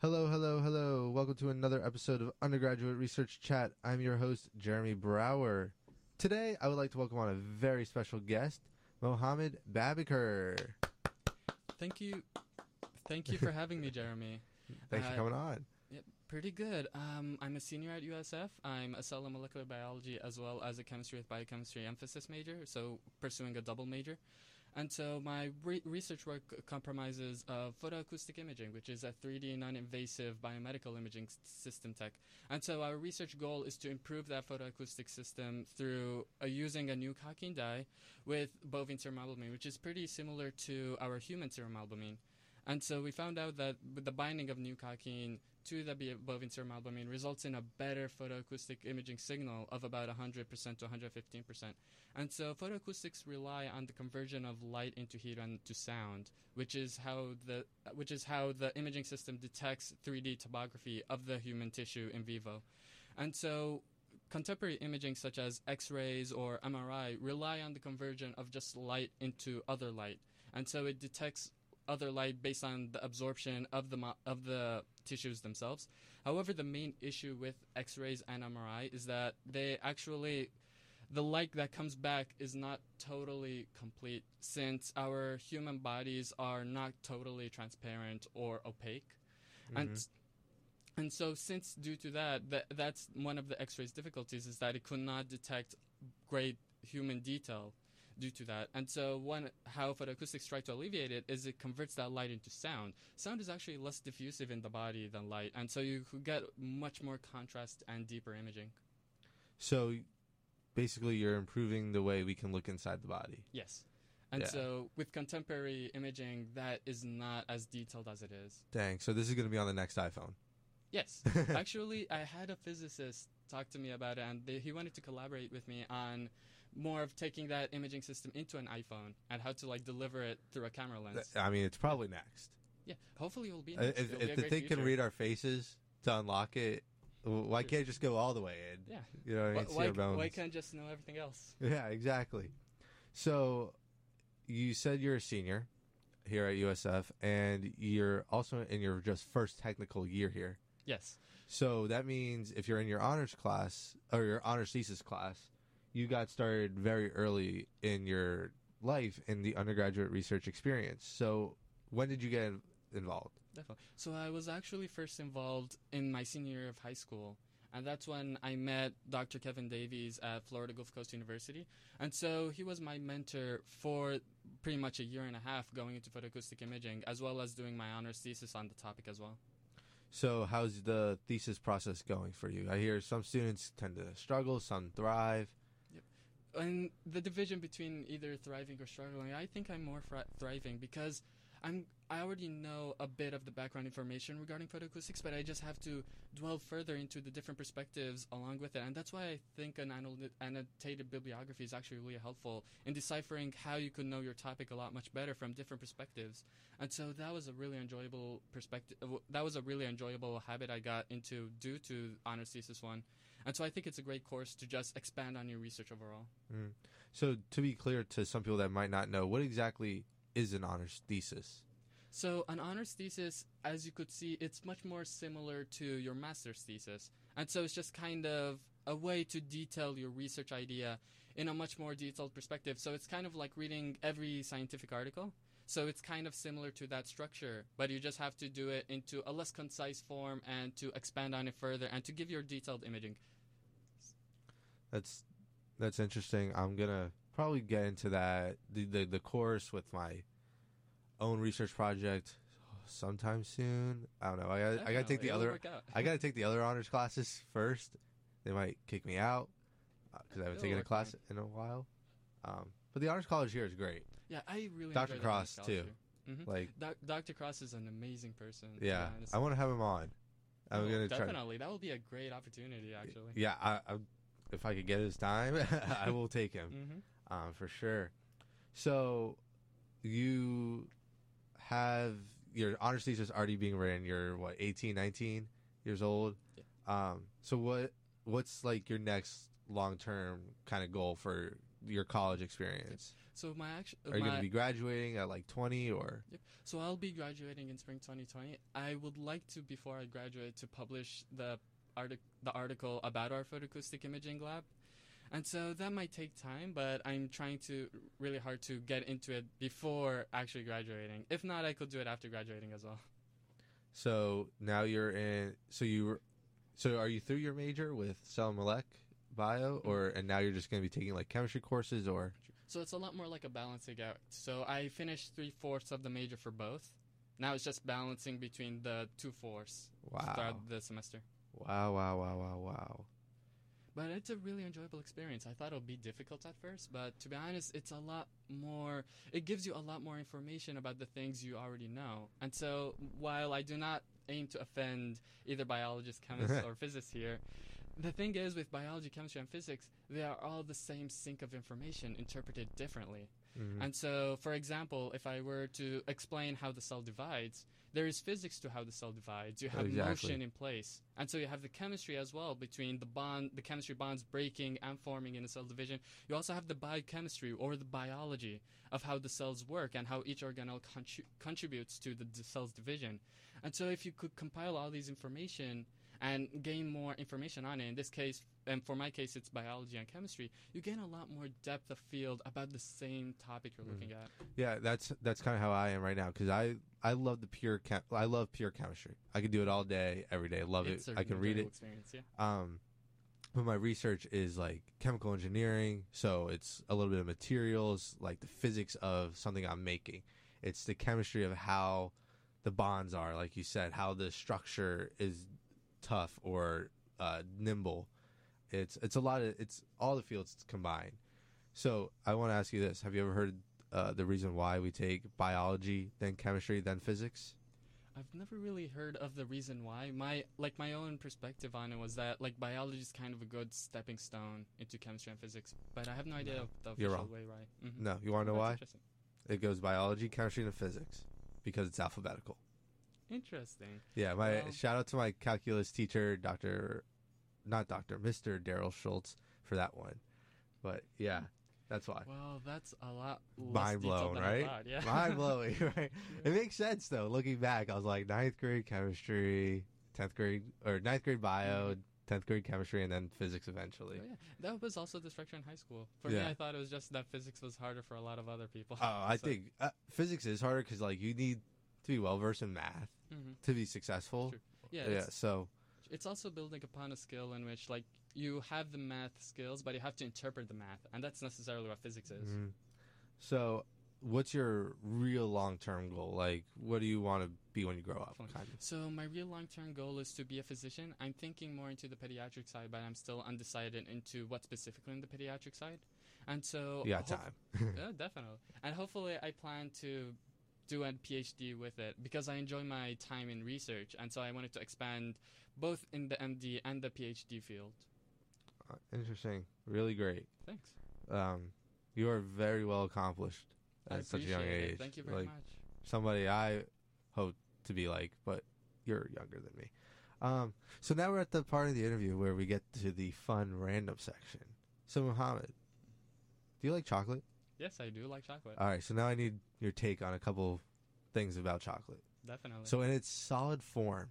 Hello, hello, hello. Welcome to another episode of Undergraduate Research Chat. I'm your host, Jeremy Brower. Today, I would like to welcome on a very special guest, Mohammed Babiker. Thank you. Thank you for having me, Jeremy. Thanks for Uh, coming on. Yep, pretty good. Um, I'm a senior at USF. I'm a cell and molecular biology as well as a chemistry with biochemistry emphasis major, so pursuing a double major. And so my re- research work compromises of photoacoustic imaging, which is a 3D non-invasive biomedical imaging system tech. And so our research goal is to improve that photoacoustic system through uh, using a new coccine dye with bovine serum albumin, which is pretty similar to our human serum albumin. And so we found out that the binding of new to the bovine serum albumin results in a better photoacoustic imaging signal of about 100% to 115%. And so photoacoustics rely on the conversion of light into heat and to sound, which is how the which is how the imaging system detects 3D topography of the human tissue in vivo. And so contemporary imaging such as X-rays or MRI rely on the conversion of just light into other light. And so it detects other light based on the absorption of the mo- of the tissues themselves. However, the main issue with X-rays and MRI is that they actually the light that comes back is not totally complete since our human bodies are not totally transparent or opaque. And mm-hmm. and so since due to that, that that's one of the X-rays difficulties is that it could not detect great human detail due to that. And so one how photoacoustics try to alleviate it is it converts that light into sound. Sound is actually less diffusive in the body than light, and so you could get much more contrast and deeper imaging. So, basically, you're improving the way we can look inside the body. Yes. And Yeah. so with contemporary imaging, that is not as detailed as it is. Dang. So, this is going to be on the next iPhone. Yes. Actually, I had a physicist talk to me about it, and they, he wanted to collaborate with me on more of taking that imaging system into an iPhone and how to like deliver it through a camera lens. I mean, it's probably next. Yeah, hopefully it'll be. Uh, next. If, be if the thing can read our faces to unlock it, why can't it just go all the way in? Yeah. You know what I mean? Why, why can't just know everything else? Yeah, exactly. So, you said you're a senior here at USF, and you're also in your just first technical year here. Yes. So that means if you're in your honors class or your honors thesis class, you got started very early in your life in the undergraduate research experience. So when did you get involved? Definitely. So I was actually first involved in my senior year of high school. And that's when I met Dr. Kevin Davies at Florida Gulf Coast University. And so he was my mentor for pretty much a year and a half going into photoacoustic imaging, as well as doing my honors thesis on the topic as well. So how's the thesis process going for you? I hear some students tend to struggle, some thrive. Yep. And the division between either thriving or struggling, I think I'm more thriving because I'm I already know a bit of the background information regarding photoacoustics, but I just have to dwell further into the different perspectives along with it, and that's why I think an annotated bibliography is actually really helpful in deciphering how you could know your topic a lot much better from different perspectives. And so that was a really enjoyable perspective. That was a really enjoyable habit I got into due to honors thesis one, and so I think it's a great course to just expand on your research overall. Mm. So to be clear to some people that might not know, what exactly is an honors thesis? So, an honors thesis, as you could see, it's much more similar to your master's thesis. And so it's just kind of a way to detail your research idea in a much more detailed perspective. So, it's kind of like reading every scientific article. So, it's kind of similar to that structure, but you just have to do it into a less concise form and to expand on it further and to give your detailed imaging. That's that's interesting. I'm gonna probably get into that the the, the course with my own research project sometime soon. I don't know. I gotta, I gotta take the it'll other. I gotta take the other honors classes first. They might kick me out because I haven't It'll taken a class in a while. Um, but the honors college here is great. Yeah, I really Dr. Cross, too. Mhm. Like, Doc- Dr. Cross is an amazing person. yeah. I want to have him on. I'm Oh, gonna try. definitely. That would be a great opportunity, actually. Yeah, I, I, if I could get his time, I will take him. hmm um, for sure. So you have your honors thesis already being written. You're what 18, 19 years old. Yeah. Um, so what what's like your next long term kind of goal for your college experience? So my actual Are you going to be graduating at like 20 or? so I'll be graduating in spring 2020. I would like to before I graduate to publish the artic- the article about our photoacoustic imaging lab. And so that might take time, but I'm trying to really hard to get into it before actually graduating. If not, I could do it after graduating as well. So now you're in. So you were. So are you through your major with cell molec bio, mm-hmm. or and now you're just going to be taking like chemistry courses, or So it's a lot more like a balancing act. So I finished three fourths of the major for both. Now it's just balancing between the two fourths wow, throughout the semester. wow, wow, wow, wow, wow. But it's a really enjoyable experience. I thought it would be difficult at first, but to be honest, it's a lot more. It gives you a lot more information about the things you already know. And so, while I do not aim to offend either biologists, chemists, or physicists here, the thing is with biology, chemistry, and physics, they are all the same sink of information interpreted differently. Mhm. And so, for example, if I were to explain how the cell divides, there is physics to how the cell divides. You have Exactly. motion in place, and so you have the chemistry as well between the bond, the chemistry bonds breaking and forming in a cell division. You also have the biochemistry or the biology of how the cells work and how each organelle contri- contributes to the d- cell's division. And so, if you could compile all these information and gain more information on it, in this case, and for my case, it's biology and chemistry, you gain a lot more depth of field about the same topic you're looking at. Yeah, that's that's kind of how I am right now because I I love the pure chem- I love pure chemistry. I can do it all day, every day. Love it's it. I can read it. Experience, yeah. Um, but my research is like chemical engineering, so it's a little bit of materials, like the physics of something I'm making. It's the chemistry of how the bonds are, like you said, how the structure is tough or uh, nimble. It's it's a lot of it's all the fields combined. So I want to ask you this: Have you ever heard uh, the reason why we take biology, then chemistry, then physics? I've never really heard of the reason why. My like my own perspective on it was that like biology is kind of a good stepping stone into chemistry and physics, but I have no idea No, of the official way why. Mhm. No, you want to know That's why? It goes biology, chemistry, and physics because it's alphabetical. Interesting. Yeah, my Well- shout out to my calculus teacher, Doctor, not Doctor, Mister Daryl Schultz for that one. But yeah, that's why. Well, that's a lot less Mind blown, right? thought, Yeah. Mind blowing, right? It makes sense though. Looking back, I was like ninth grade chemistry, tenth grade or ninth grade bio, tenth grade chemistry, and then physics eventually. Oh, yeah. That was also the structure in high school. For me, I thought it was just that physics was harder for a lot of other people. Oh, I So- think uh, physics is harder because like you need to be well versed in math Mhm. to be successful. True. Yeah, Yeah, it's, so it's also building upon a skill in which like you have the math skills, but you have to interpret the math, and that's necessarily what physics is. Mhm. So, what's your real long term goal? Like, what do you want to be when you grow up? Kind of. So my real long-term goal is to be a physician. I'm thinking more into the pediatric side, but I'm still undecided into what specifically in the pediatric side. And so yeah, hope- time. Yeah, definitely. And hopefully, I plan to do a PhD with it because I enjoy my time in research, and so I wanted to expand both in the MD and the PhD field. Uh, Interesting. Really great. Thanks. Um, you are very well accomplished at such a young age. it. Thank you very like, much. Somebody I hope to be like, but you're younger than me. Um, so now we're at the part of the interview where we get to the fun random section. So Muhammad, do you like chocolate? Yes, I do like chocolate. All right. So now I need your take on a couple things about chocolate. definitely. So in its solid form,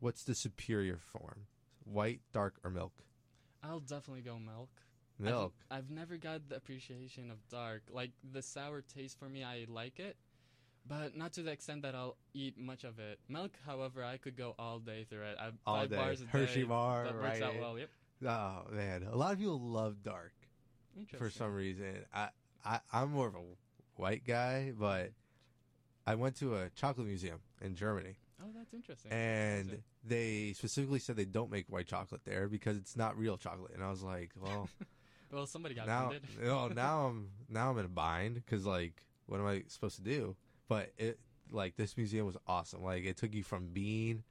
what's the superior form? White, dark, or milk? I'll definitely go milk. I've- Milk. I've, never got the appreciation of dark. Like the sour taste for me, I like it, but not to the extent that I'll eat much of it. Milk, however, I could go all day through it. I, All five day. bars a Hershey day. bar, that works right? out well. Yep. Oh man, a lot of people love dark Interesting. for some reason. I, I I'm more of a white guy, but I went to a chocolate museum in Germany, Oh, that's interesting. and they specifically said they don't make white chocolate there because it's not real chocolate. And I was like, well, well, somebody got now, offended. no, now I'm now I'm in a bind because like, what am I supposed to do? But it like this museum was awesome. Like it took you from bean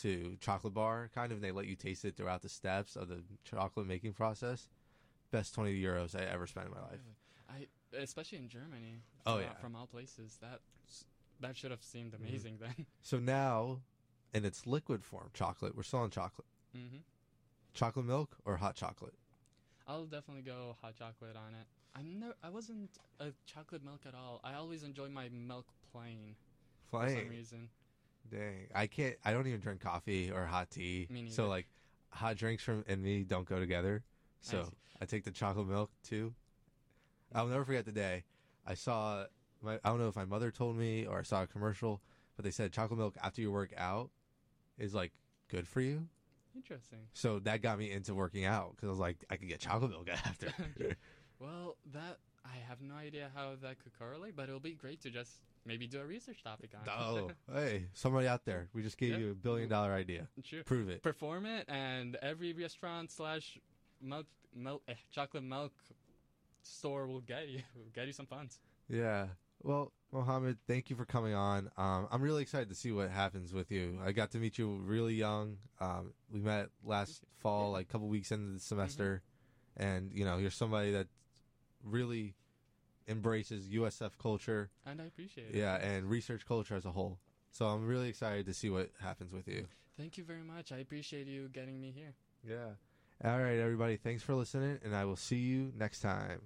to chocolate bar, kind of, and they let you taste it throughout the steps of the chocolate making process. Best twenty euros I ever spent in my life. Really? I especially in Germany. Oh, from- yeah. from all places. That that should have seemed Mhm. amazing then. So now, in its liquid form, chocolate. We're selling chocolate. hmm Chocolate milk or hot chocolate? I'll definitely go hot chocolate on it. I'm no, I wasn't a chocolate milk at all. I always enjoy my milk plain for Plain. some reason. Dang, I can't. I don't even drink coffee or hot tea. So like, hot drinks from and me don't go together. So see. I, take the chocolate milk too. I'll never forget the day I saw. My, I don't know if my mother told me or I saw a commercial, but they said chocolate milk after you work out is like good for you. Interesting. So that got me into working out because I was like, I could get chocolate milk after. Well, that I have no idea how that could correlate, but it'll be great to just maybe do a research topic on. oh, hey, somebody out there, we just gave Yeah. you a billion dollar idea. sure. Prove it. Perform it, and every restaurant slash milk, milk, eh, chocolate milk store will get you, will get you some funds. Yeah. Well, Mohammed, thank you for coming on. Um, I'm really excited to see what happens with you. I got to meet you really young. Um, we met last fall, like a couple weeks into the semester, and you know, you're somebody that really embraces USF culture, And I appreciate it. yeah, and research culture as a whole. So I'm really excited to see what happens with you. Thank you very much. I appreciate you getting me here. Yeah. All right, everybody. Thanks for listening, and I will see you next time.